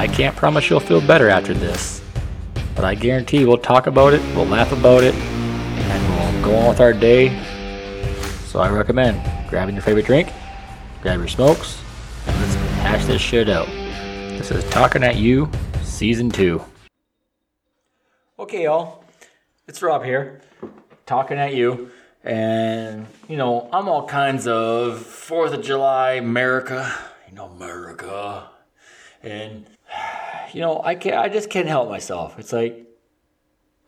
I can't promise you'll feel better after this, but I guarantee we'll talk about it, we'll laugh about it, and we'll go on with our day. So I recommend grabbing your favorite drink, grab your smokes, and let's hash this shit out. This is Talking at You, Season 2. Okay, y'all, it's Rob here, talking at you. And, you know, I'm all kinds of 4th of July, America, you know, America. And, you know, I can't, I just can't help myself. It's like,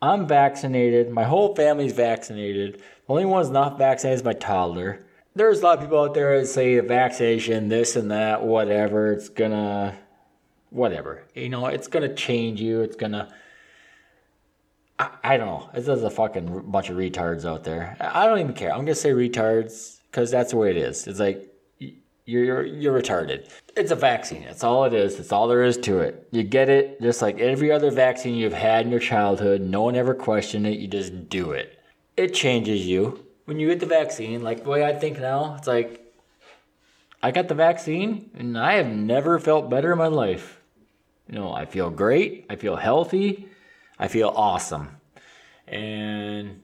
I'm vaccinated, my whole family's vaccinated. The only one's not vaccinated is my toddler. There's a lot of people out there that say vaccination, this and that, whatever, it's gonna, whatever. You know, it's gonna change you, it's gonna, I, I don't know. This is a fucking bunch of retards out there. I don't even care. I'm gonna say retards because that's the way it is. It's like you're, you're you're retarded. It's a vaccine. That's all it is. That's all there is to it. You get it just like every other vaccine you've had in your childhood. No one ever questioned it. You just do it. It changes you when you get the vaccine. Like the way I think now, it's like I got the vaccine and I have never felt better in my life. You know, I feel great. I feel healthy. I feel awesome. And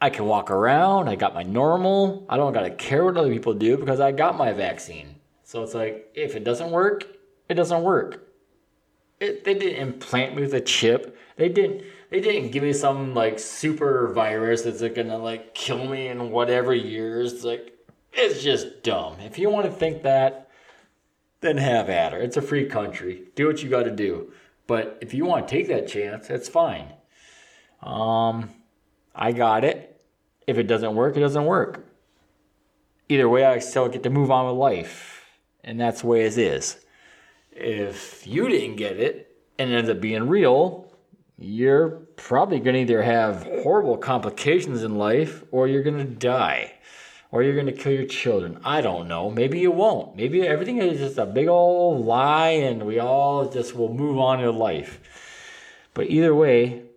I can walk around. I got my normal. I don't got to care what other people do because I got my vaccine. So it's like, if it doesn't work, it doesn't work. It, they didn't implant me with a chip. They didn't. They didn't give me some like super virus that's like, gonna like kill me in whatever years. It's like it's just dumb. If you want to think that, then have at her. It's a free country. Do what you got to do. But if you want to take that chance, that's fine. Um, I got it. If it doesn't work, it doesn't work. Either way, I still get to move on with life. And that's the way it is. If you didn't get it and it ends up being real, you're probably going to either have horrible complications in life or you're going to die or you're going to kill your children. I don't know. Maybe you won't. Maybe everything is just a big old lie and we all just will move on in life. But either way,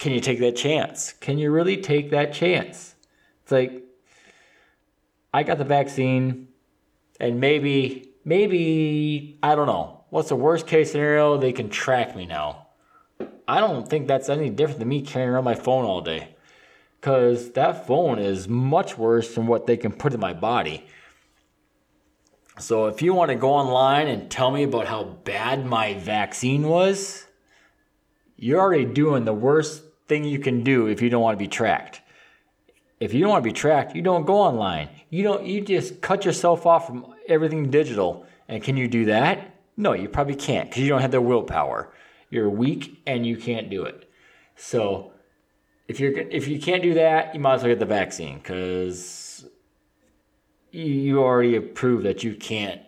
can you take that chance? Can you really take that chance? It's like, I got the vaccine and maybe, maybe, I don't know. What's the worst case scenario? They can track me now. I don't think that's any different than me carrying around my phone all day because that phone is much worse than what they can put in my body. So if you want to go online and tell me about how bad my vaccine was, you're already doing the worst thing you can do if you don't want to be tracked. If you don't want to be tracked, you don't go online. You don't you just cut yourself off from everything digital. And can you do that? No, you probably can't because you don't have the willpower. You're weak and you can't do it. So if you're if you can't do that, you might as well get the vaccine because you already have proved that you can't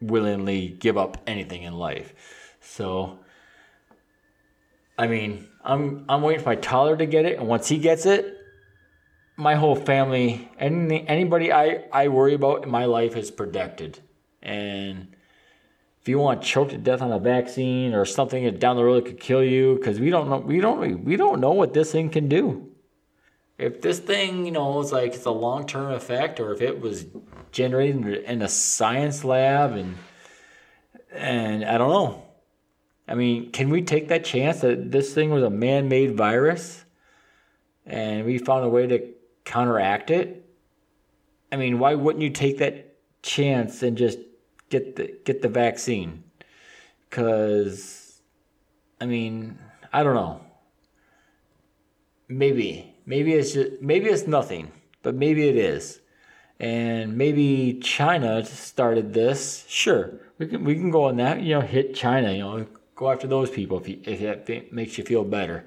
willingly give up anything in life. So, I mean, I'm I'm waiting for my toddler to get it, and once he gets it, my whole family, any anybody I I worry about in my life is protected, and if you want to choke to death on a vaccine or something that down the road could kill you, because we don't know, we don't, we don't know what this thing can do. If this thing, you know, is like it's a long term effect, or if it was generated in a science lab, and and I don't know. I mean, can we take that chance that this thing was a man made virus, and we found a way to counteract it? I mean, why wouldn't you take that chance and just get the get the vaccine because I mean I don't know. Maybe maybe it's just maybe it's nothing, but maybe it is, and maybe China started this. Sure, we can we can go on that. You know, hit China. You know, go after those people if you, if it makes you feel better,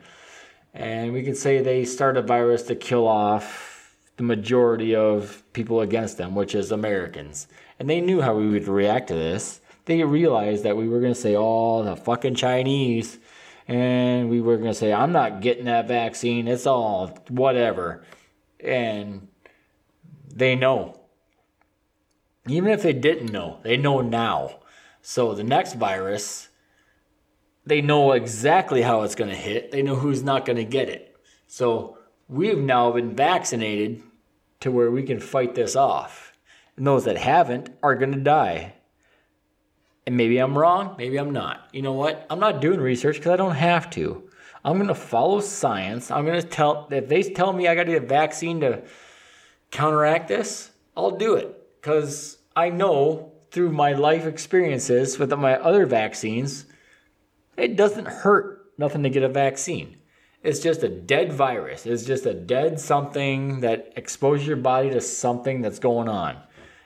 and we can say they start a virus to kill off the majority of people against them, which is Americans. And they knew how we would react to this. They realized that we were going to say, oh, the fucking Chinese. And we were going to say, I'm not getting that vaccine. It's all whatever. And they know. Even if they didn't know, they know now. So the next virus, they know exactly how it's going to hit. They know who's not going to get it. So we've now been vaccinated to where we can fight this off. And those that haven't are going to die. And maybe I'm wrong, maybe I'm not. You know what? I'm not doing research because I don't have to. I'm going to follow science. I'm going to tell, if they tell me I got to get a vaccine to counteract this, I'll do it because I know through my life experiences with my other vaccines, it doesn't hurt nothing to get a vaccine. It's just a dead virus. It's just a dead something that exposes your body to something that's going on.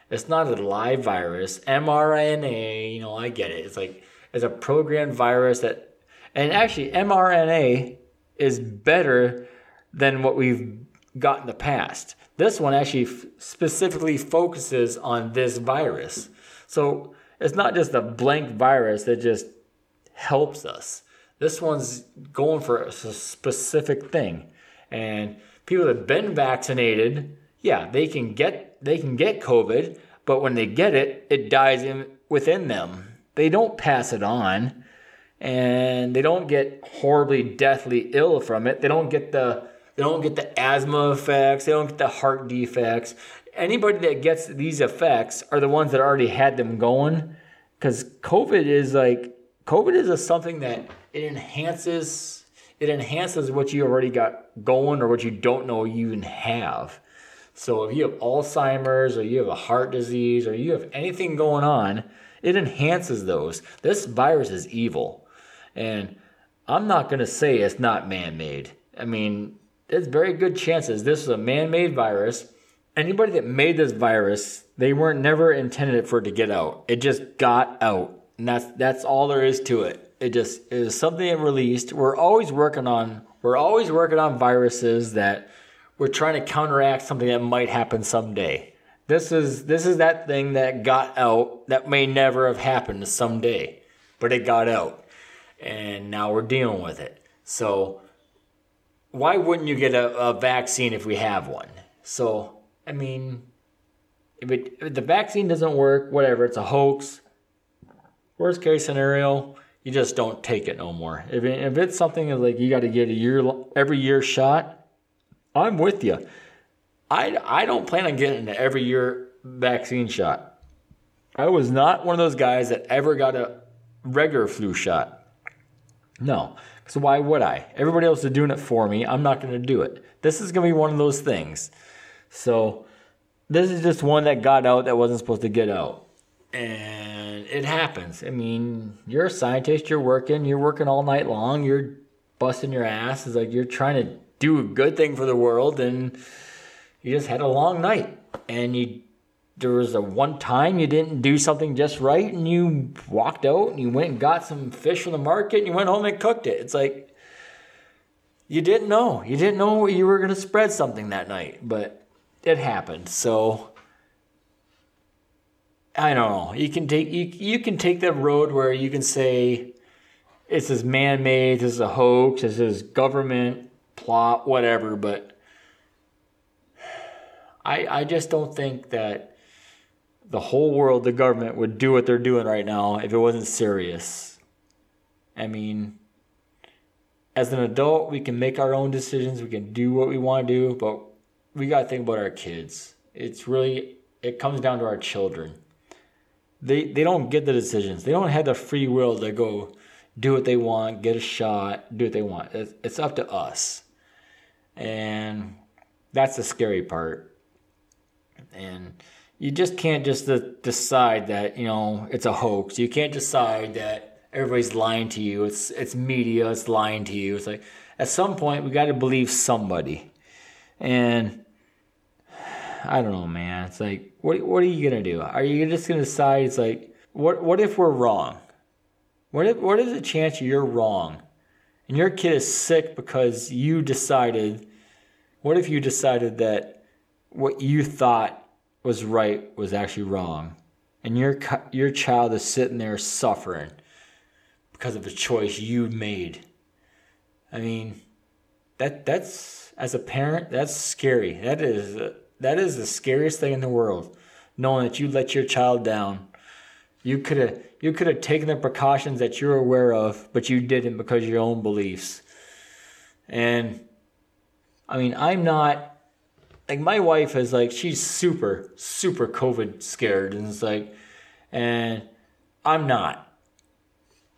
It's not a live virus. mRNA, you know, I get it. It's like it's a programmed virus that, and actually, mRNA is better than what we've got in the past. This one actually f- specifically focuses on this virus. So it's not just a blank virus that just helps us. This one's going for a specific thing. And people that have been vaccinated, yeah, they can get they can get COVID, but when they get it, it dies in within them. They don't pass it on and they don't get horribly deathly ill from it. They don't get the they don't get the asthma effects, they don't get the heart defects. Anybody that gets these effects are the ones that already had them going cuz COVID is like COVID is something that it enhances it enhances what you already got going or what you don't know you even have. So if you have Alzheimer's or you have a heart disease or you have anything going on, it enhances those. This virus is evil. And I'm not going to say it's not man-made. I mean, there's very good chances this is a man-made virus. Anybody that made this virus, they weren't never intended for it to get out. It just got out. And that's that's all there is to it. It just is something that released. We're always working on we're always working on viruses that we're trying to counteract something that might happen someday. This is this is that thing that got out that may never have happened someday, but it got out, and now we're dealing with it. So why wouldn't you get a, a vaccine if we have one? So I mean, if, it, if the vaccine doesn't work, whatever, it's a hoax. Worst case scenario, you just don't take it no more. If, it, if it's something like you got to get a year every year shot, I'm with you. I, I don't plan on getting an every year vaccine shot. I was not one of those guys that ever got a regular flu shot. No. So why would I? Everybody else is doing it for me. I'm not going to do it. This is going to be one of those things. So this is just one that got out that wasn't supposed to get out. And it happens. I mean, you're a scientist, you're working, you're working all night long, you're busting your ass. It's like you're trying to do a good thing for the world, and you just had a long night. And you, there was a one time you didn't do something just right, and you walked out and you went and got some fish from the market, and you went home and cooked it. It's like you didn't know. You didn't know you were going to spread something that night, but it happened. So I don't know. You can take you, you can take the road where you can say it's this man made, this is a hoax, this is government plot, whatever, but I I just don't think that the whole world, the government, would do what they're doing right now if it wasn't serious. I mean, as an adult, we can make our own decisions, we can do what we want to do, but we got to think about our kids. It's really, it comes down to our children they they don't get the decisions. They don't have the free will to go do what they want, get a shot, do what they want. It's, it's up to us, and that's the scary part. And you just can't just decide that you know it's a hoax. You can't decide that everybody's lying to you. It's it's media. It's lying to you. It's like at some point we got to believe somebody, and I don't know, man. It's like, what what are you gonna do? Are you just gonna decide? It's like, what what if we're wrong? What if what is the chance you're wrong, and your kid is sick because you decided? What if you decided that what you thought was right was actually wrong, and your your child is sitting there suffering because of a choice you made? I mean, that that's as a parent, that's scary. That is uh, that is the scariest thing in the world, knowing that you let your child down. You could have you could have taken the precautions that you're aware of, but you didn't because of your own beliefs. And I mean, I'm not like my wife is like she's super super COVID scared, and it's like, and I'm not.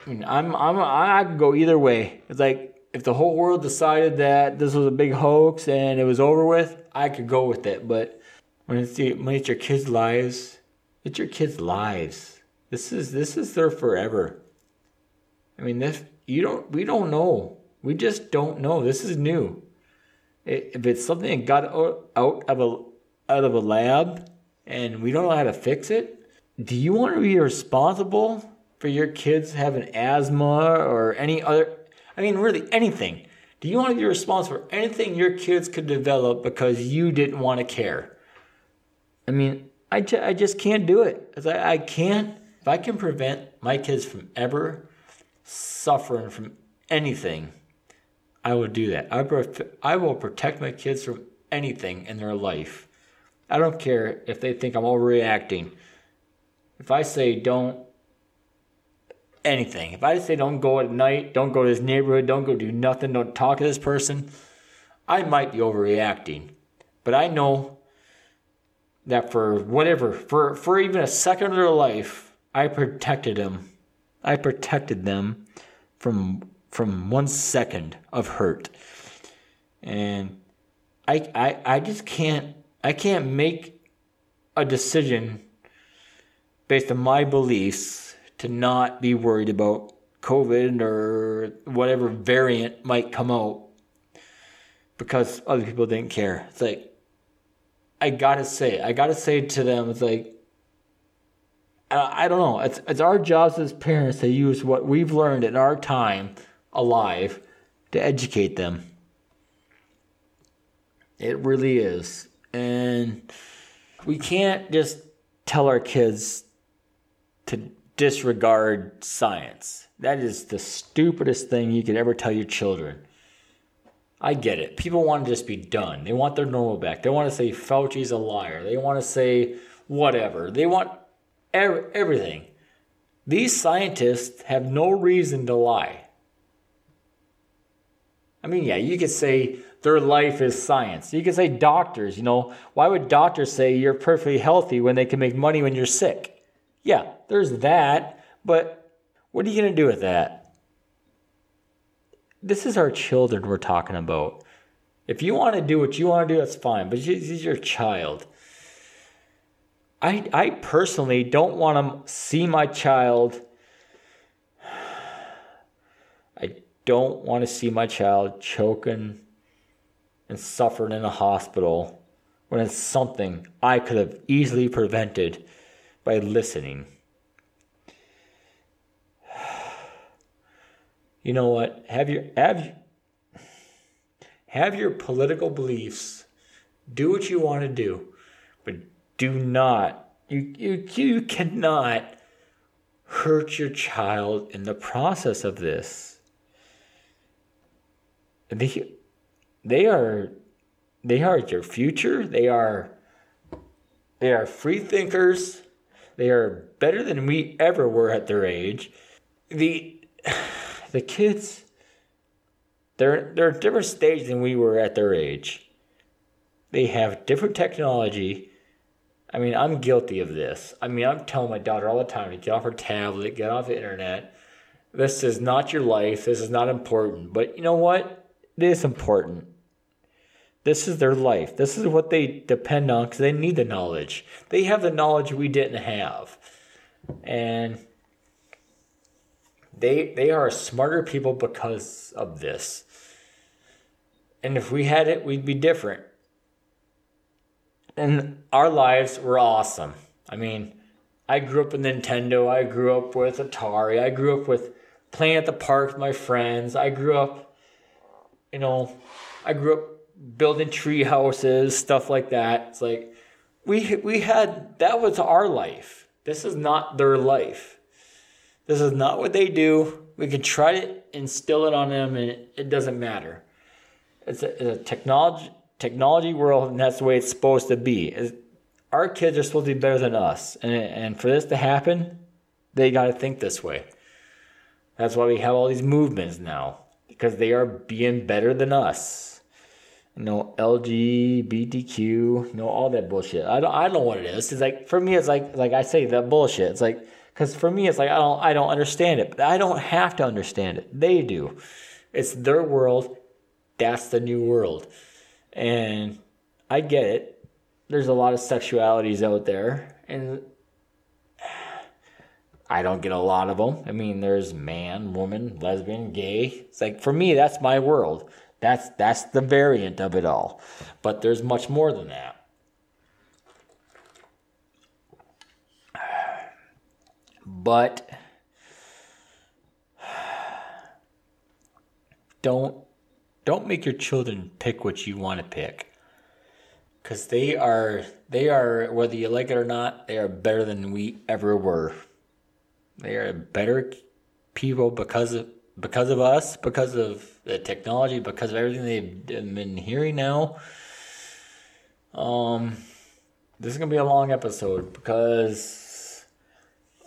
I mean, I'm I'm I could go either way. It's like if the whole world decided that this was a big hoax and it was over with, I could go with it. But when it's the, when it's your kids' lives, it's your kids' lives. This is this is their forever. I mean, this you don't we don't know. We just don't know. This is new. If it's something that got out of a out of a lab and we don't know how to fix it, do you want to be responsible for your kids having asthma or any other I mean really anything? Do you want to be responsible for anything your kids could develop because you didn't want to care? I mean, I, ju- I just can't do it. I, I can't. If I can prevent my kids from ever suffering from anything, I will do that. I, I will protect my kids from anything in their life. I don't care if they think I'm overreacting. If I say don't anything, if I say don't go at night, don't go to this neighborhood, don't go do nothing, don't talk to this person, I might be overreacting. But I know that for whatever, for, for even a second of their life, I protected them. I protected them from from one second of hurt. And I I I just can't I can't make a decision based on my beliefs to not be worried about COVID or whatever variant might come out because other people didn't care. It's like I gotta say, I gotta say to them, it's like, I, I don't know. It's it's our jobs as parents to use what we've learned in our time alive to educate them. It really is, and we can't just tell our kids to disregard science. That is the stupidest thing you could ever tell your children. I get it. People want to just be done. They want their normal back. They want to say Fauci's a liar. They want to say whatever. They want er- everything. These scientists have no reason to lie. I mean, yeah, you could say their life is science. You could say doctors, you know, why would doctors say you're perfectly healthy when they can make money when you're sick? Yeah, there's that, but what are you going to do with that? this is our children we're talking about. If you want to do what you want to do, that's fine. But is your child. I I personally don't want to see my child. I don't want to see my child choking and suffering in a hospital when it's something I could have easily prevented by listening. You know what? Have your have have your political beliefs. Do what you want to do, but do not you you you cannot hurt your child in the process of this. They they are they are your future. They are they are free thinkers. They are better than we ever were at their age. The the kids they're they're a different stage than we were at their age. They have different technology. I mean, I'm guilty of this. I mean, I'm telling my daughter all the time to get off her tablet, get off the internet. This is not your life. This is not important. But you know what? It is important. This is their life. This is what they depend on because they need the knowledge. They have the knowledge we didn't have. And they they are smarter people because of this. And if we had it, we'd be different. And our lives were awesome. I mean, I grew up with Nintendo, I grew up with Atari, I grew up with playing at the park with my friends. I grew up, you know, I grew up building tree houses, stuff like that. It's like we we had that was our life. This is not their life. This is not what they do. We can try to instill it on them, and it, it doesn't matter. It's a, it's a, technology technology world, and that's the way it's supposed to be. It's, our kids are supposed to be better than us, and and for this to happen, they got to think this way. That's why we have all these movements now because they are being better than us. Know, LGBTQ, know, all that bullshit. I don't, I don't know what it is. It's like for me, it's like like I say that bullshit. It's like Because for me, it's like I don't I don't understand it, but I don't have to understand it. They do. It's their world. That's the new world, and I get it. There's a lot of sexualities out there, and I don't get a lot of them. I mean, there's man, woman, lesbian, gay. It's like for me, that's my world. That's that's the variant of it all. But there's much more than that. But don't don't make your children pick what you want to pick. Cuz they are they are whether you like it or not, they are better than we ever were. They are better people because of because of us, because of the technology, because of everything they've been hearing now. Um, this is gonna be a long episode because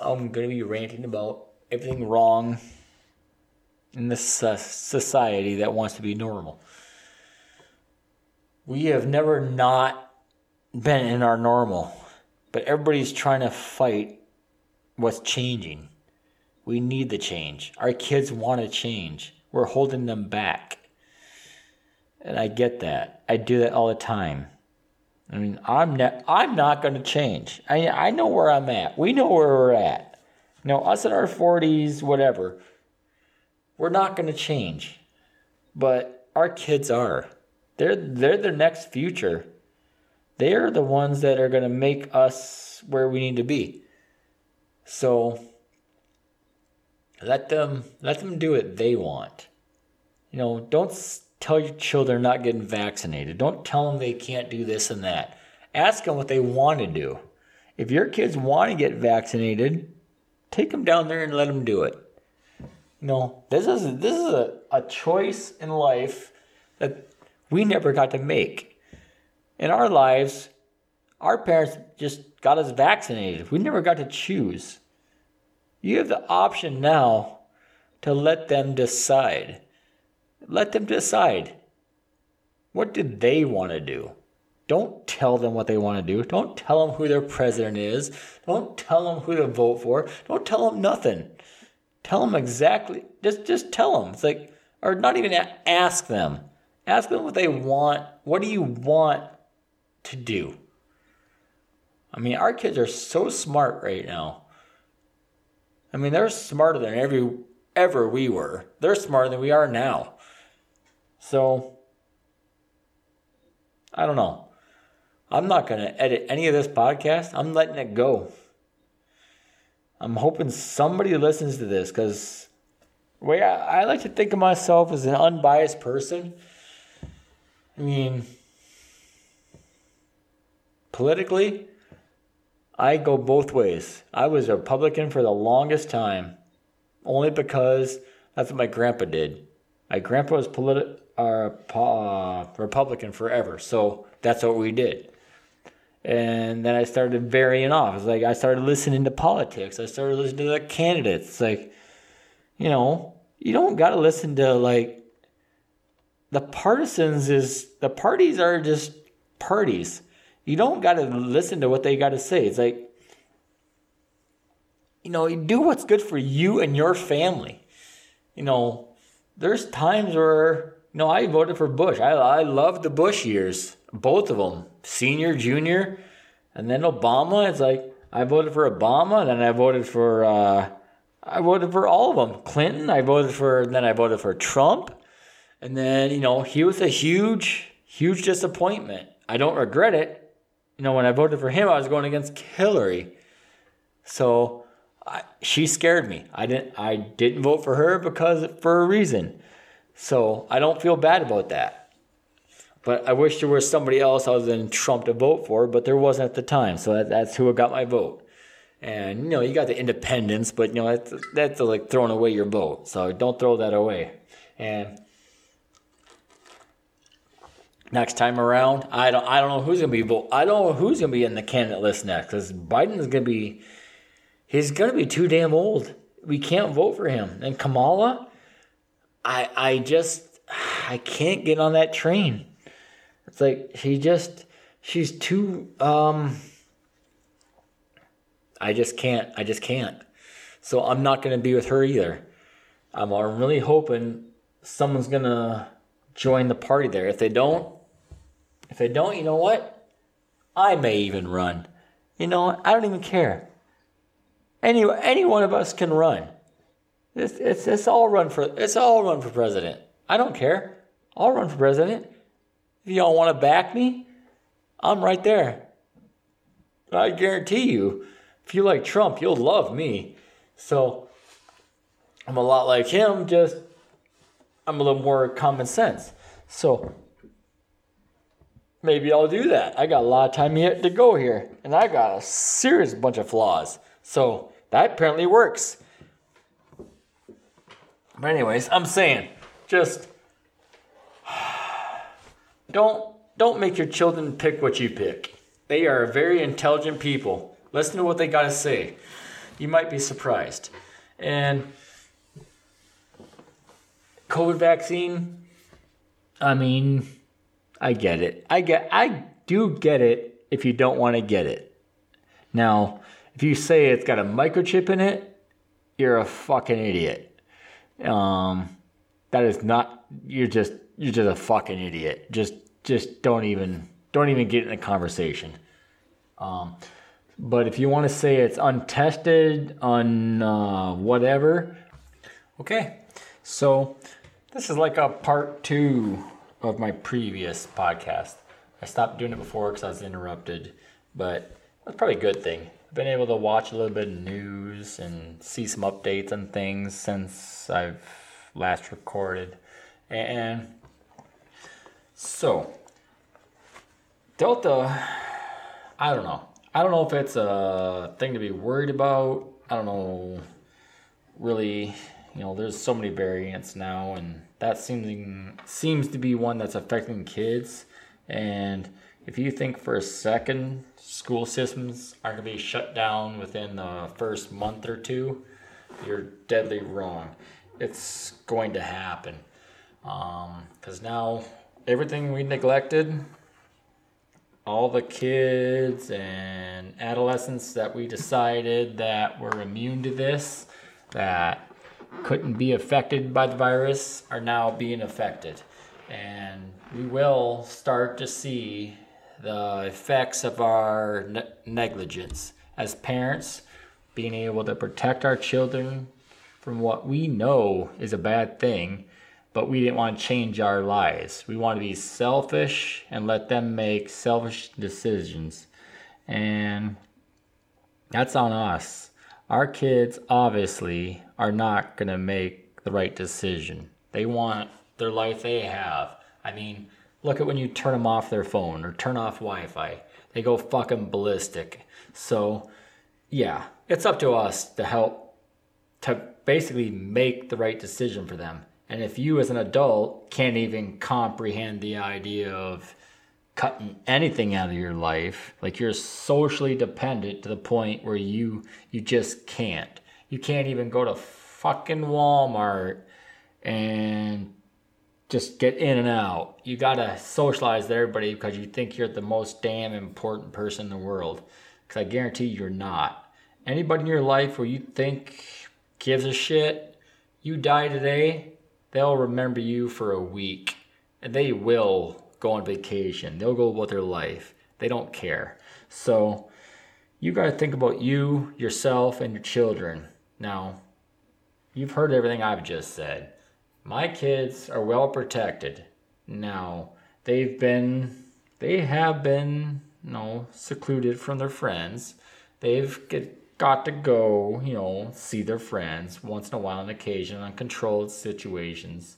I'm gonna be ranting about everything wrong in this uh, society that wants to be normal. We have never not been in our normal, but everybody's trying to fight what's changing. We need the change. Our kids want to change. We're holding them back. And I get that. I do that all the time. I mean, I'm not, I'm not going to change. I, I know where I'm at. We know where we're at. You know, us in our 40s, whatever, we're not going to change. But our kids are. They're, they're the next future. They're the ones that are going to make us where we need to be. So let them let them do what they want. You know, don't tell your children not getting vaccinated. Don't tell them they can't do this and that. Ask them what they want to do. If your kids want to get vaccinated, take them down there and let them do it. You know, this is this is a, a choice in life that we never got to make. In our lives, our parents just got us vaccinated. We never got to choose. You have the option now to let them decide. Let them decide. What do they want to do? Don't tell them what they want to do. Don't tell them who their president is. Don't tell them who to vote for. Don't tell them nothing. Tell them exactly. Just just tell them. It's like, or not even ask them. Ask them what they want. What do you want to do? I mean, our kids are so smart right now. I mean, they're smarter than every ever we were. They're smarter than we are now. So I don't know. I'm not going to edit any of this podcast. I'm letting it go. I'm hoping somebody listens to this because way I, I like to think of myself as an unbiased person. I mean, politically, I go both ways. I was a Republican for the longest time, only because that's what my grandpa did. My grandpa was politi- uh, Republican forever, so that's what we did. And then I started varying off. It's like I started listening to politics. I started listening to the candidates. It's like, you know, you don't got to listen to like the partisans. Is the parties are just parties you don't got to listen to what they got to say. It's like, you know, you do what's good for you and your family. You know, there's times where, know, I voted for Bush. I, I love the Bush years, both of them, senior, junior, and then Obama. It's like, I voted for Obama, and then I voted for, uh, I voted for all of them. Clinton, I voted for, then I voted for Trump. And then, you know, he was a huge, huge disappointment. I don't regret it you know, when I voted for him, I was going against Hillary. So I, she scared me. I didn't. I didn't vote for her because for a reason. So I don't feel bad about that. But I wish there was somebody else other than Trump to vote for, but there wasn't at the time. So that, that's who got my vote. And you know, you got the independents, but you know that's that's like throwing away your vote. So don't throw that away. And next time around. I don't I don't know who's gonna be vote. I don't know who's gonna be in the candidate list next because Biden's gonna be he's gonna be too damn old. We can't vote for him. And Kamala, I I just I can't get on that train. It's like she just she's too um I just can't I just can't. So I'm not going to be with her either. I'm really hoping someone's going to join the party there. If they don't, if they don't, you know what? I may even run. You know, I don't even care. Any any one of us can run. It's, it's, it's all run for it's all run for president. I don't care. I'll run for president. If y'all want to back me, I'm right there. I guarantee you, if you like Trump, you'll love me. So I'm a lot like him, just I'm a little more common sense. So maybe I'll do that. I got a lot of time yet to go here, and I got a serious bunch of flaws. So that apparently works. But anyways, I'm saying just don't don't make your children pick what you pick. They are very intelligent people. Listen to what they got to say. You might be surprised. And COVID vaccine, I mean, I get it. I get I do get it if you don't want to get it. Now, if you say it's got a microchip in it, you're a fucking idiot. Um, that is not. You're just you're just a fucking idiot. Just just don't even don't even get in the conversation. Um, but if you want to say it's untested, on uh, whatever, okay. So this is like a part two of my previous podcast. I stopped doing it before because I was interrupted, but that's probably a good thing. I've been able to watch a little bit of news and see some updates on things since I've last recorded. And so, Delta, I don't know. I don't know if it's a thing to be worried about. I don't know really you know, there's so many variants now, and that seems seems to be one that's affecting kids. And if you think for a second school systems are going to be shut down within the first month or two, you're deadly wrong. It's going to happen because um, now everything we neglected, all the kids and adolescents that we decided that were immune to this, that couldn't be affected by the virus are now being affected. And we will start to see the effects of our ne- negligence as parents, being able to protect our children from what we know is a bad thing, but we didn't want to change our lives. We want to be selfish and let them make selfish decisions. And that's on us. Our kids obviously are not going to make the right decision. They want their life they have. I mean, look at when you turn them off their phone or turn off Wi Fi, they go fucking ballistic. So, yeah, it's up to us to help to basically make the right decision for them. And if you, as an adult, can't even comprehend the idea of cutting anything out of your life, like you're socially dependent to the point where you you just can't you can't even go to fucking Walmart and just get in and out. You gotta socialize with everybody because you think you're the most damn important person in the world. Because I guarantee you're not. Anybody in your life where you think gives a shit, you die today, they'll remember you for a week. And they will go on vacation. They'll go about their life. They don't care. So you gotta think about you, yourself, and your children. Now, you've heard everything I've just said. My kids are well protected. Now, they've been, they have been, you know, secluded from their friends. They've get, got to go, you know, see their friends once in a while on occasion on controlled situations.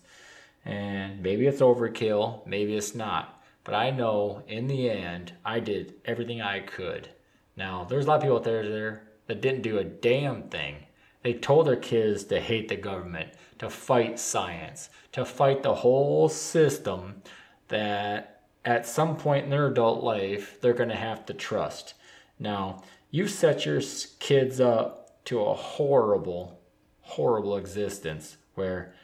And maybe it's overkill, maybe it's not. But I know in the end, I did everything I could. Now, there's a lot of people out there, there that didn't do a damn thing they told their kids to hate the government, to fight science, to fight the whole system that at some point in their adult life they're going to have to trust. Now, you set your kids up to a horrible, horrible existence where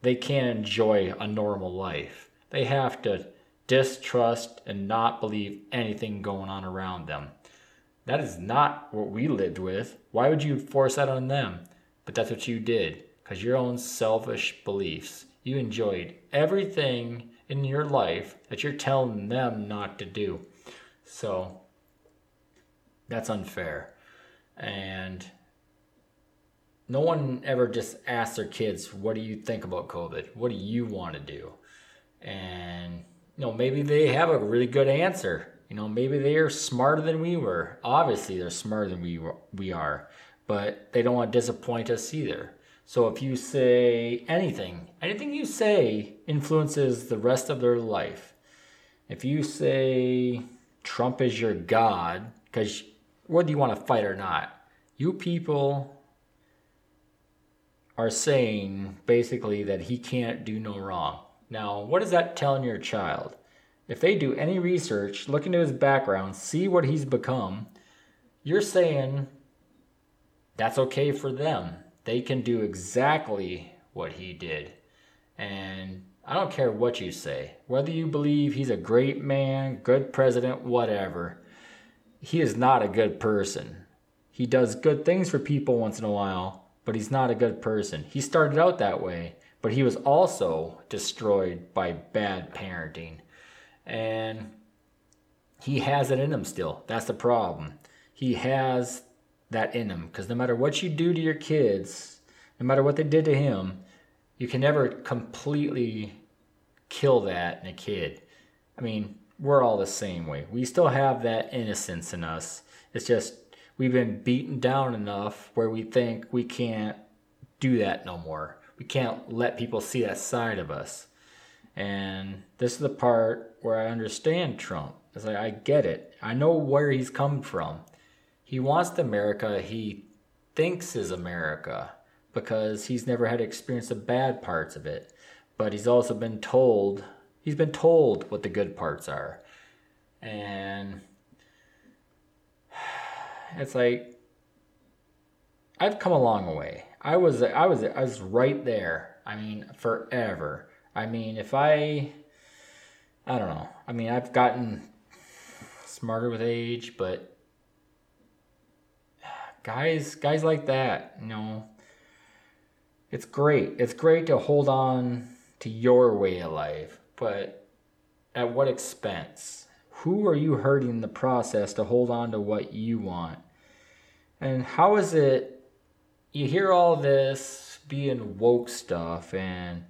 they can't enjoy a normal life. They have to distrust and not believe anything going on around them. That is not what we lived with. Why would you force that on them? But that's what you did because your own selfish beliefs. You enjoyed everything in your life that you're telling them not to do. So that's unfair. And no one ever just asks their kids, What do you think about COVID? What do you want to do? And, you know, maybe they have a really good answer. You know, maybe they are smarter than we were. Obviously, they're smarter than we, we are, but they don't want to disappoint us either. So if you say anything, anything you say influences the rest of their life. If you say Trump is your God, because whether you want to fight or not, you people are saying basically that he can't do no wrong. Now, what is that telling your child? If they do any research, look into his background, see what he's become, you're saying that's okay for them they can do exactly what he did. And I don't care what you say, whether you believe he's a great man, good president, whatever, he is not a good person. He does good things for people once in a while, but he's not a good person. He started out that way, but he was also destroyed by bad parenting. And he has it in him still. That's the problem. He has that in him because no matter what you do to your kids, no matter what they did to him, you can never completely kill that in a kid. I mean, we're all the same way. We still have that innocence in us. It's just we've been beaten down enough where we think we can't do that no more. We can't let people see that side of us. And this is the part where I understand Trump. It's like I get it. I know where he's come from he wants the America he thinks is America because he's never had experience the bad parts of it. But he's also been told, he's been told what the good parts are. And it's like, I've come a long way. I was, I was, I was right there. I mean, forever. I mean, if I, I don't know. I mean, I've gotten smarter with age, but guys guys like that you know. It's great. It's great to hold on to your way of life but at what expense? Who are you hurting in the process to hold on to what you want? And how is it you hear all this being woke stuff and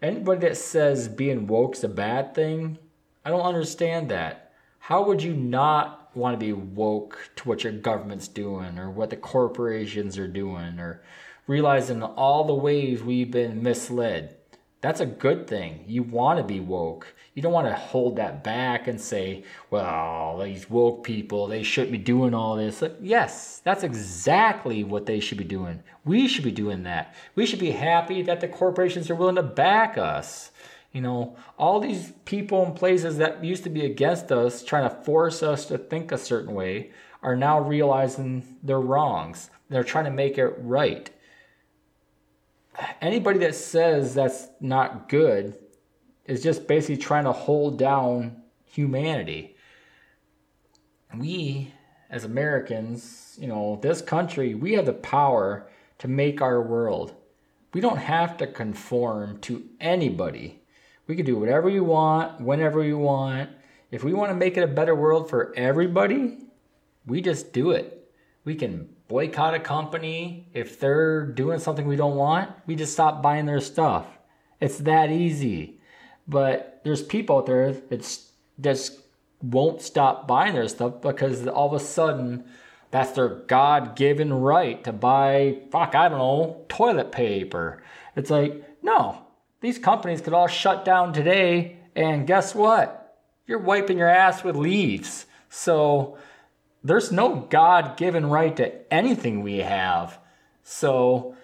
anybody that says being woke's a bad thing? I don't understand that. How would you not want to be woke to what your government's doing or what the corporations are doing or realizing all the ways we've been misled. That's a good thing. You want to be woke. You don't want to hold that back and say, well, these woke people, they shouldn't be doing all this. Yes, that's exactly what they should be doing. We should be doing that. We should be happy that the corporations are willing to back us. You know, all these people and places that used to be against us, trying to force us to think a certain way, are now realizing their wrongs. They're trying to make it right. Anybody that says that's not good is just basically trying to hold down humanity. We, as Americans, you know, this country, we have the power to make our world. We don't have to conform to anybody. We can do whatever we want, whenever we want. If we want to make it a better world for everybody, we just do it. We can boycott a company. If they're doing something we don't want, we just stop buying their stuff. It's that easy. But there's people out there that just won't stop buying their stuff because all of a sudden that's their God given right to buy, fuck, I don't know, toilet paper. It's like, no, these companies could all shut down today, and guess what? You're wiping your ass with leaves. So there's no God given right to anything we have. So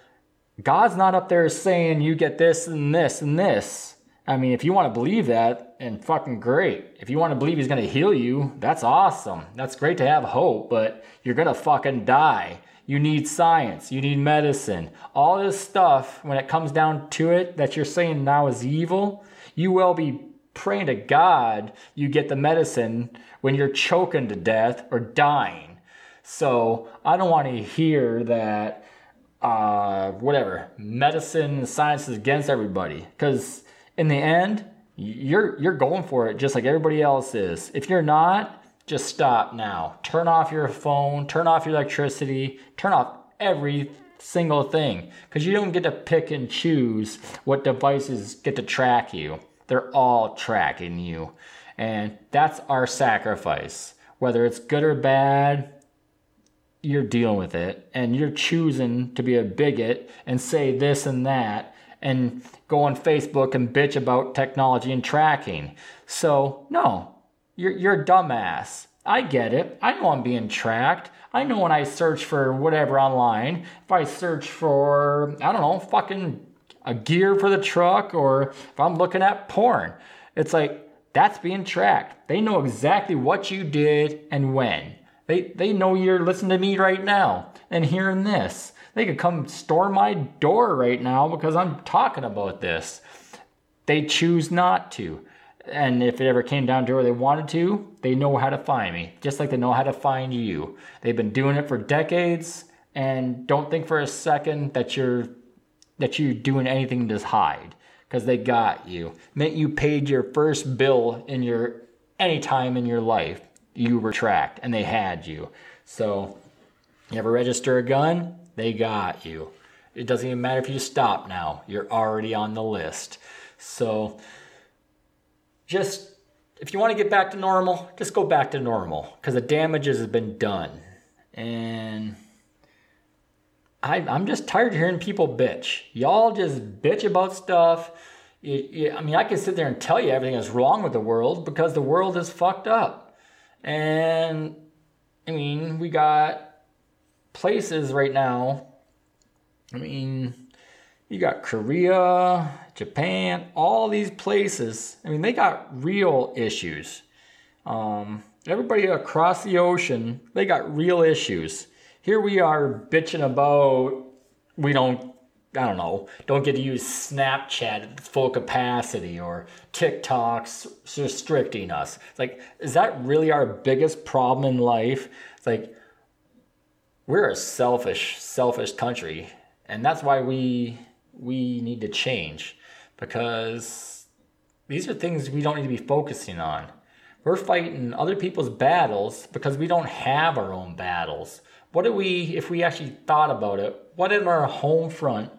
God's not up there saying you get this and this and this. I mean, if you want to believe that, and fucking great. If you want to believe he's going to heal you, that's awesome. That's great to have hope, but you're going to fucking die. You need science. You need medicine. All this stuff, when it comes down to it, that you're saying now is evil, you will be praying to God you get the medicine when you're choking to death or dying. So I don't want to hear that, uh, whatever, medicine, science is against everybody. Because in the end, you're you're going for it just like everybody else is. If you're not, just stop now. Turn off your phone, turn off your electricity, turn off every single thing because you don't get to pick and choose what devices get to track you. They're all tracking you. And that's our sacrifice. Whether it's good or bad, you're dealing with it and you're choosing to be a bigot and say this and that and go on Facebook and bitch about technology and tracking. So, no, you're, you're a dumbass. I get it. I know I'm being tracked. I know when I search for whatever online, if I search for, I don't know, fucking a gear for the truck or if I'm looking at porn, it's like that's being tracked. They know exactly what you did and when. They, they know you're listening to me right now and hearing this. They could come storm my door right now because I'm talking about this. They choose not to. And if it ever came down to where they wanted to, they know how to find me, just like they know how to find you. They've been doing it for decades, and don't think for a second that you're that you're doing anything to hide, because they got you. Meant you paid your first bill in your any time in your life, you were tracked, and they had you. So, you ever register a gun? They got you. It doesn't even matter if you stop now, you're already on the list. So, just if you want to get back to normal, just go back to normal because the damages have been done. And I, I'm just tired of hearing people bitch. Y'all just bitch about stuff. I mean, I can sit there and tell you everything is wrong with the world because the world is fucked up. And I mean, we got places right now. I mean, you got Korea, Japan, all these places. I mean, they got real issues. Um, everybody across the ocean, they got real issues. Here we are bitching about we don't, I don't know, don't get to use Snapchat at full capacity or TikTok's restricting us. Like, is that really our biggest problem in life? It's like, we're a selfish, selfish country, and that's why we we need to change because these are things we don't need to be focusing on. We're fighting other people's battles because we don't have our own battles. What do we, if we actually thought about it, what in our home front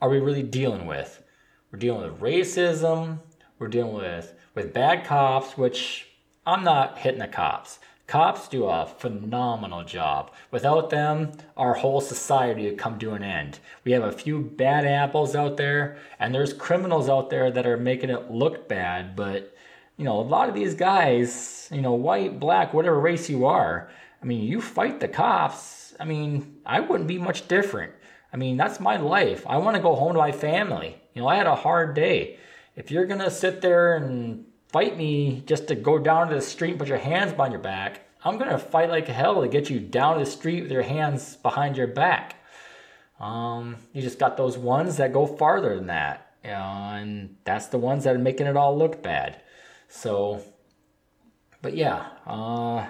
are we really dealing with? We're dealing with racism. We're dealing with with bad cops, which I'm not hitting the cops. Cops do a phenomenal job. Without them, our whole society would come to an end. We have a few bad apples out there, and there's criminals out there that are making it look bad, but you know, a lot of these guys, you know, white, black, whatever race you are, I mean, you fight the cops. I mean, I wouldn't be much different. I mean, that's my life. I want to go home to my family. You know, I had a hard day. If you're going to sit there and fight me just to go down to the street and put your hands behind your back, I'm going to fight like hell to get you down to the street with your hands behind your back. Um, you just got those ones that go farther than that. And that's the ones that are making it all look bad. So, but yeah, uh,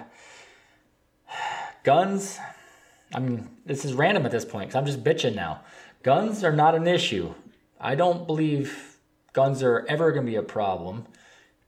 guns. I mean, this is random at this point because I'm just bitching now. Guns are not an issue. I don't believe guns are ever going to be a problem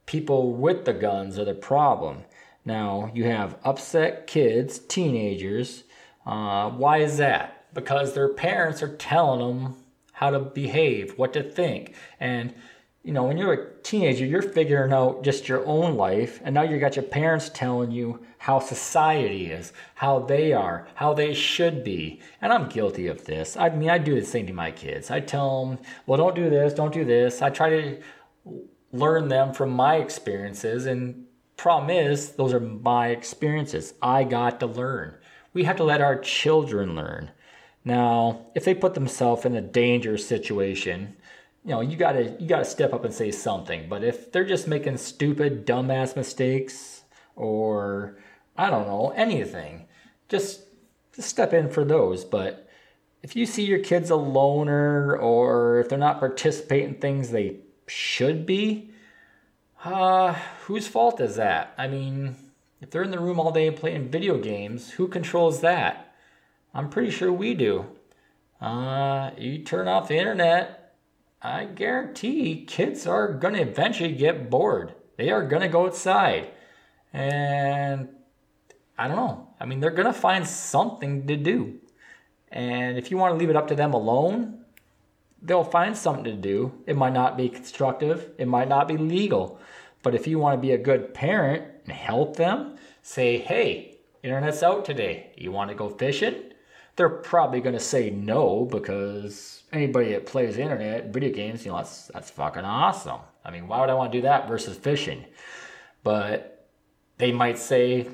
people with the guns are the problem. Now, you have upset kids, teenagers. Uh, why is that? Because their parents are telling them how to behave, what to think. And, you know, when you're a teenager, you're figuring out just your own life. And now you got your parents telling you how society is, how they are, how they should be. And I'm guilty of this. I mean, I do the same to my kids. I tell them, well, don't do this, don't do this. I try to learn them from my experiences. And problem is, those are my experiences. I got to learn. We have to let our children learn. Now, if they put themselves in a dangerous situation, you know, you gotta you gotta step up and say something. But if they're just making stupid, dumbass mistakes, or I don't know anything, just, just step in for those. But if you see your kids a loner, or if they're not participating in things they should be, uh, whose fault is that? I mean, If they're in the room all day playing video games, who controls that? I'm pretty sure we do. Uh, you turn off the internet, I guarantee kids are going to eventually get bored. They are going to go outside. And I don't know. I mean, they're going to find something to do. And if you want to leave it up to them alone, they'll find something to do. It might not be constructive, it might not be legal. But if you want to be a good parent and help them, say, hey, internet's out today. You want to go fishing? They're probably going to say no because anybody that plays internet, video games, you know, that's, that's fucking awesome. I mean, why would I want to do that versus fishing? But they might say,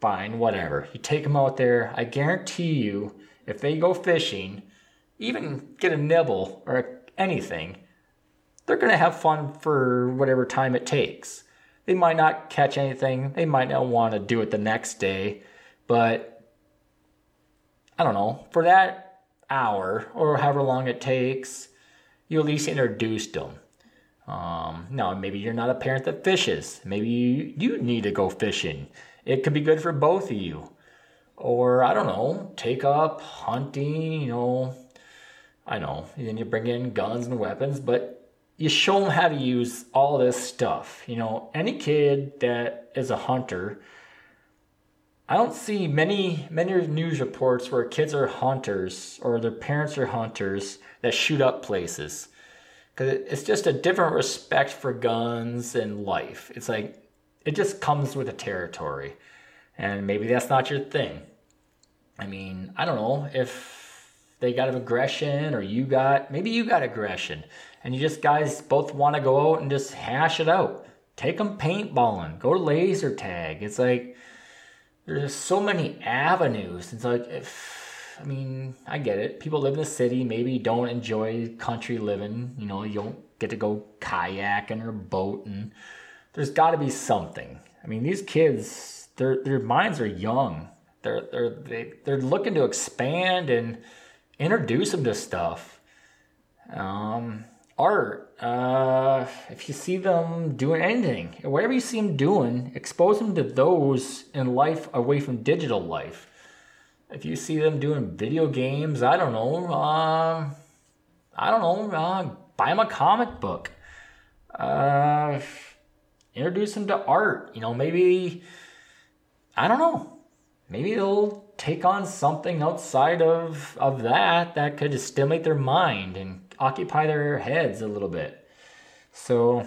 fine, whatever. You take them out there. I guarantee you, if they go fishing, even get a nibble or anything, they're going to have fun for whatever time it takes. They might not catch anything. They might not want to do it the next day, but I don't know. For that hour or however long it takes, you at least introduced them. Um, no, maybe you're not a parent that fishes. Maybe you, you need to go fishing. It could be good for both of you. Or, I don't know, take up hunting, you know. I know, then you bring in guns and weapons, but you show them how to use all this stuff. You know, any kid that is a hunter, I don't see many many news reports where kids are hunters or their parents are hunters that shoot up places because it's just a different respect for guns and life. It's like it just comes with the territory, and maybe that's not your thing. I mean, I don't know if they got aggression or you got maybe you got aggression, and you just guys both want to go out and just hash it out. Take them paintballing, go to laser tag. It's like there's so many avenues. It's like if I mean, I get it. People live in the city, maybe don't enjoy country living. You know, you don't get to go kayaking or boating. There's got to be something. I mean, these kids, their their minds are young. They're they're they, they're looking to expand and introduce them to stuff. Um, art. Uh, if you see them doing anything, whatever you see them doing, expose them to those in life away from digital life if you see them doing video games, I don't know, uh, I don't know, uh, buy them a comic book. Uh, introduce them to art. You know, maybe, I don't know, maybe they'll take on something outside of, of that that could stimulate their mind and occupy their heads a little bit. So,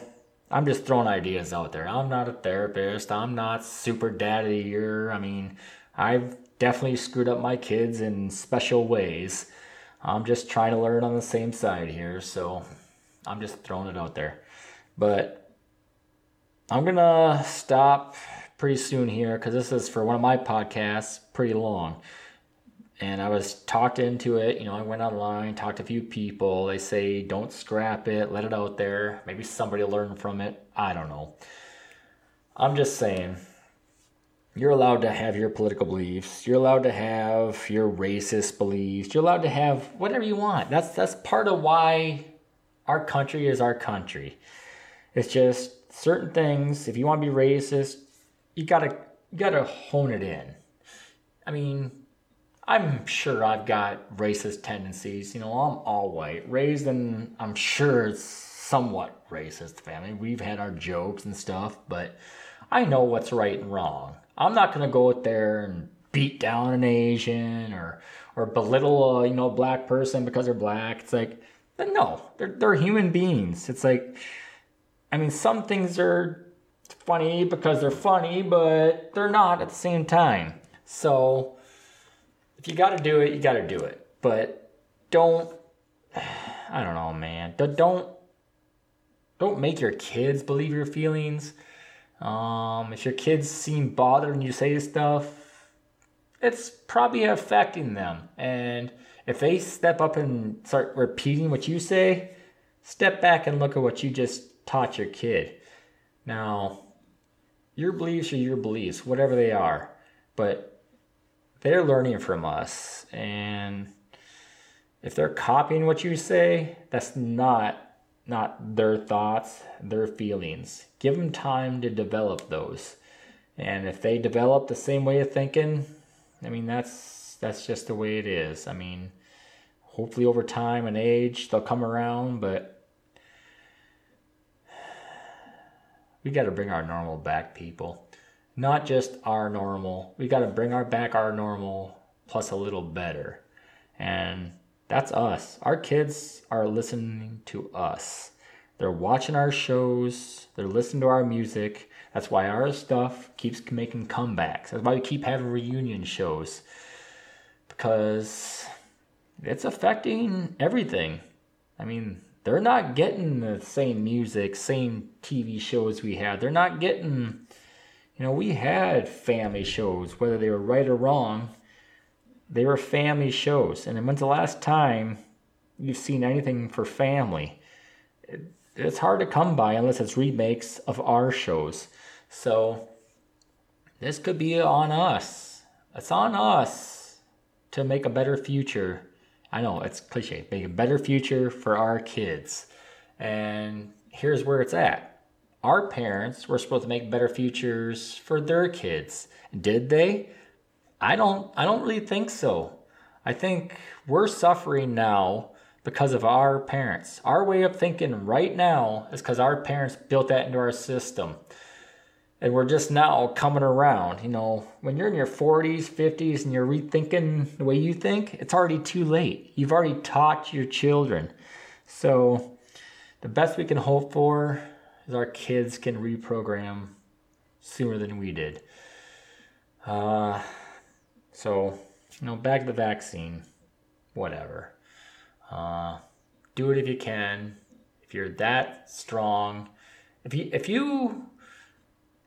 I'm just throwing ideas out there. I'm not a therapist. I'm not super daddy here. I mean, I've definitely screwed up my kids in special ways. I'm just trying to learn on the same side here, so I'm just throwing it out there. But I'm gonna stop pretty soon here because this is for one of my podcasts pretty long. And I was talked into it. You know, I went online, talked to a few people. They say don't scrap it, let it out there. Maybe somebody will learn from it. I don't know. I'm just saying you're allowed to have your political beliefs. You're allowed to have your racist beliefs. You're allowed to have whatever you want. That's that's part of why our country is our country. It's just certain things. If you want to be racist, you gotta you gotta hone it in. I mean, I'm sure I've got racist tendencies. You know, I'm all white, raised in I'm sure it's somewhat racist family. We've had our jokes and stuff, but I know what's right and wrong. I'm not to go out there and beat down an Asian or or belittle a you know black person because they're black. It's like no, they're they're human beings. It's like I mean some things are funny because they're funny, but they're not at the same time. So if you got to do it, you got to do it. But don't I don't know, man. Don't don't make your kids believe your feelings. Um, if your kids seem bothered when you say this stuff, it's probably affecting them. And if they step up and start repeating what you say, step back and look at what you just taught your kid. Now, your beliefs are your beliefs, whatever they are, but they're learning from us. And if they're copying what you say, that's not not their thoughts, their feelings. Give them time to develop those. And if they develop the same way of thinking, I mean that's that's just the way it is. I mean, hopefully over time and age they'll come around, but we got to bring our normal back, people. Not just our normal. We got to bring our back our normal plus a little better. And that's us. Our kids are listening to us. They're watching our shows, they're listening to our music. That's why our stuff keeps making comebacks. That's why we keep having reunion shows. Because it's affecting everything. I mean, they're not getting the same music, same TV shows we had. They're not getting, you know, we had family shows, whether they were right or wrong. They were family shows. And when's the last time you've seen anything for family? It's hard to come by unless it's remakes of our shows. So this could be on us. It's on us to make a better future I know it's cliche, make a better future for our kids. And here's where it's at. Our parents were supposed to make better futures for their kids. Did they? I don't I don't really think so. I think we're suffering now because of our parents. Our way of thinking right now is because our parents built that into our system and we're just now coming around. You know, when you're in your 40s, 50s, and you're rethinking the way you think, it's already too late. You've already taught your children. So, the best we can hope for is our kids can reprogram sooner than we did. Uh, so, you know, back to the vaccine, whatever. Uh, do it if you can. If you're that strong, if you if you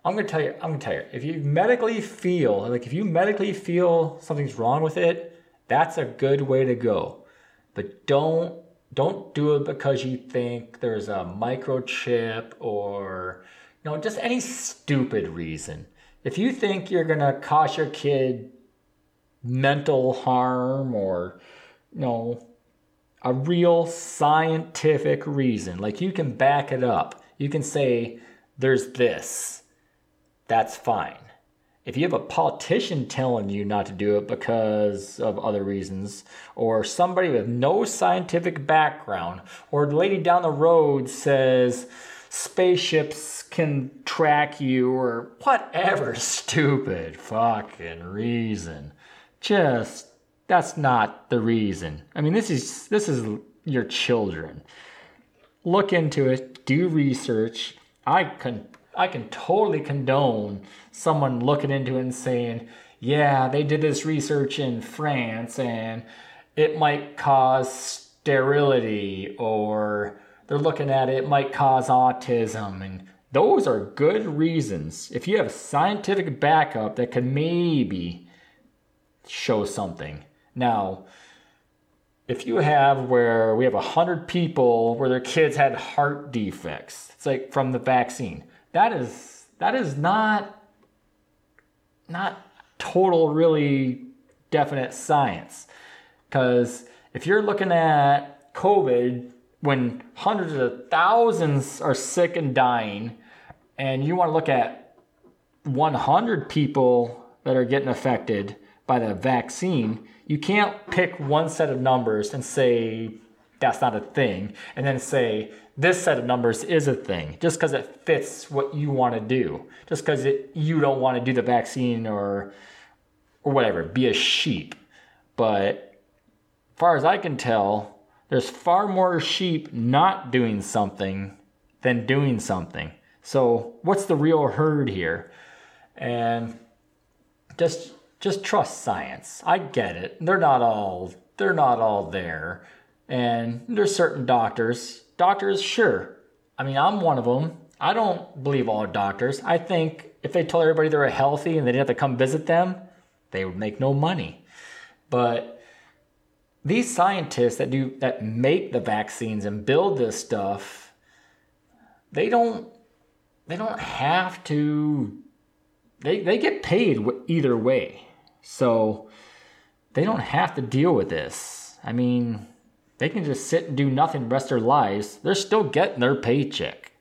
I'm gonna tell you. I'm gonna tell you. If you medically feel like if you medically feel something's wrong with it, that's a good way to go. But don't don't do it because you think there's a microchip or you know just any stupid reason. If you think you're gonna cause your kid mental harm or you know a real scientific reason, like you can back it up. You can say there's this that's fine. If you have a politician telling you not to do it because of other reasons, or somebody with no scientific background, or the lady down the road says spaceships can track you, or whatever stupid fucking reason, just that's not the reason. I mean, this is this is your children. Look into it, do research. I can I can totally condone someone looking into it and saying, yeah, they did this research in France and it might cause sterility or they're looking at it, it might cause autism and those are good reasons. If you have scientific backup that can maybe show something. Now, if you have where we have 100 people where their kids had heart defects, it's like from the vaccine that is that is not not total really definite science. Because if you're looking at covid when hundreds of thousands are sick and dying and you want to look at 100 people that are getting affected by the vaccine you can't pick one set of numbers and say that's not a thing and then say this set of numbers is a thing just because it fits what you want to do. Just because you don't want to do the vaccine or or whatever be a sheep. But far as i can tell there's far more sheep not doing something than doing something. So what's the real herd here? And just just trust science. I get it. They're not all they're not all there. And there's certain doctors doctors, sure. I mean, I'm one of them. I don't believe all doctors. I think if they told everybody they were healthy and they didn't have to come visit them, they would make no money. But these scientists that do that make the vaccines and build this stuff, they don't they don't have to they they get paid either way. So they don't have to deal with this. I mean, they can just sit and do nothing rest their lives. They're still getting their paycheck.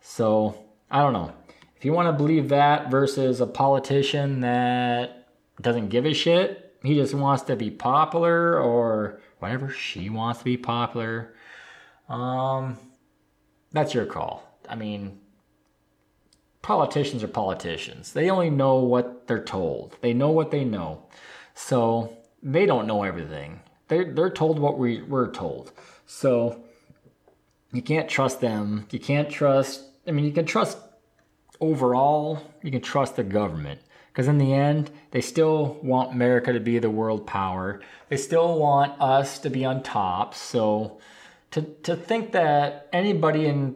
So, I don't know. if you want to believe that versus a politician that doesn't give a shit, he just wants to be popular or whatever she wants to be popular, um, that's your call. I mean, politicians are politicians. They only know what they're told. They know what they know. So they don't know everything. They're, they're told what we, we're told. So you can't trust them. You can't trust, I mean, you can trust overall, you can trust the government. Because in the end, they still want America to be the world power. They still want us to be on top. So to, to think that anybody in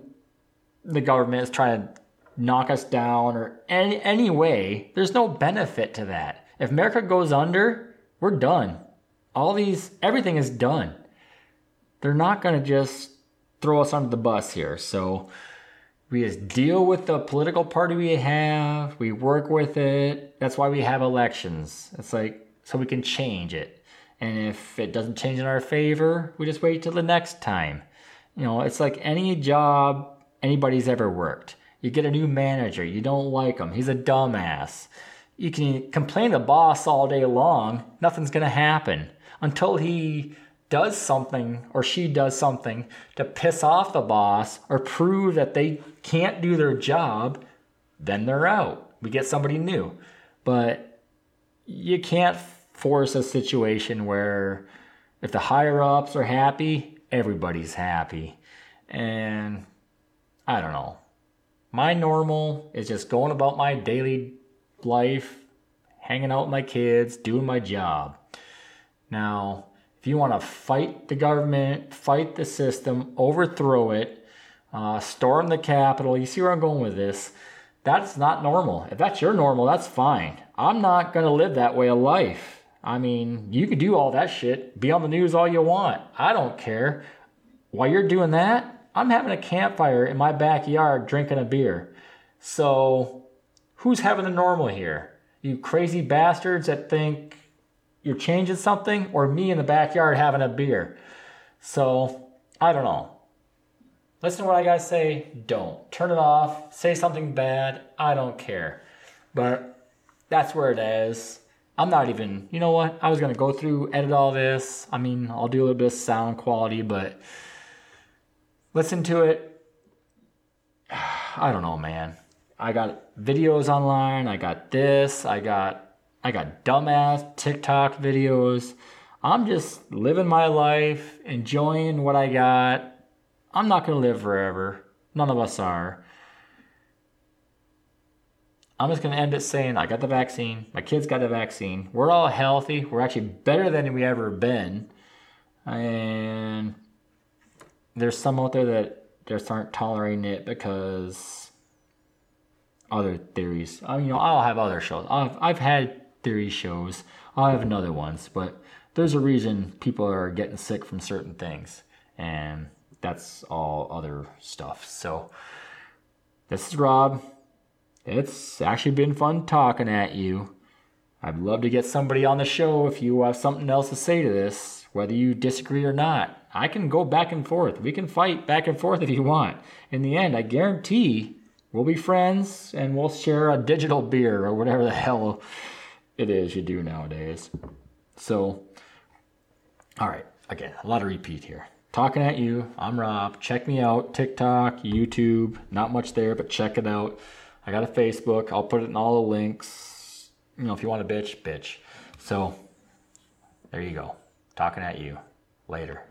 the government is trying to knock us down or any, any way, there's no benefit to that. If America goes under, we're done. All these, everything is done. They're not going to just throw us under the bus here. So we just deal with the political party we have, we work with it. That's why we have elections. It's like, so we can change it. And if it doesn't change in our favor, we just wait till the next time. You know, it's like any job anybody's ever worked. You get a new manager, you don't like him, he's a dumbass. You can complain to the boss all day long, nothing's gonna happen until he does something or she does something to piss off the boss or prove that they can't do their job, then they're out. We get somebody new. But you can't force a situation where if the higher ups are happy, everybody's happy. And I don't know. My normal is just going about my daily life, hanging out with my kids, doing my job. Now, if you want to fight the government, fight the system, overthrow it, uh, storm the Capitol, you see where I'm going with this. That's not normal. If that's your normal, that's fine. I'm not going to live that way of life. I mean, you can do all that shit, be on the news all you want. I don't care. While you're doing that, I'm having a campfire in my backyard drinking a beer. So, who's having the normal here? You crazy bastards that think you're changing something, or me in the backyard having a beer. So, I don't know. Listen to what I gotta say, don't. Turn it off, say something bad, I don't care. But that's where it is. I'm not even, you know what? I was gonna go through, edit all this. I mean, I'll do a little bit of sound quality, but listen to it. I don't know, man. I got videos online. I got this. I got I got dumbass TikTok videos. I'm just living my life, enjoying what I got. I'm not to live forever. None of us are. I'm just to end it saying I got the vaccine. My kids got the vaccine. We're all healthy. We're actually better than we ever been. And there's some out there that just aren't tolerating it because other theories. I mean, you know, I'll have other shows. I've, I've had theory shows. I'll have another ones, but there's a reason people are getting sick from certain things, and that's all other stuff. So, this is Rob. It's actually been fun talking at you. I'd love to get somebody on the show if you have something else to say to this, whether you disagree or not. I can go back and forth. We can fight back and forth if you want. In the end, I guarantee we'll be friends and we'll share a digital beer or whatever the hell it is you do nowadays. So, all right, again, a lot of repeat here. Talking at you, I'm Rob. Check me out TikTok, YouTube, not much there, but check it out. I got a Facebook, I'll put it in all the links. You know, if you want to bitch, bitch. So, there you go. Talking at you. Later.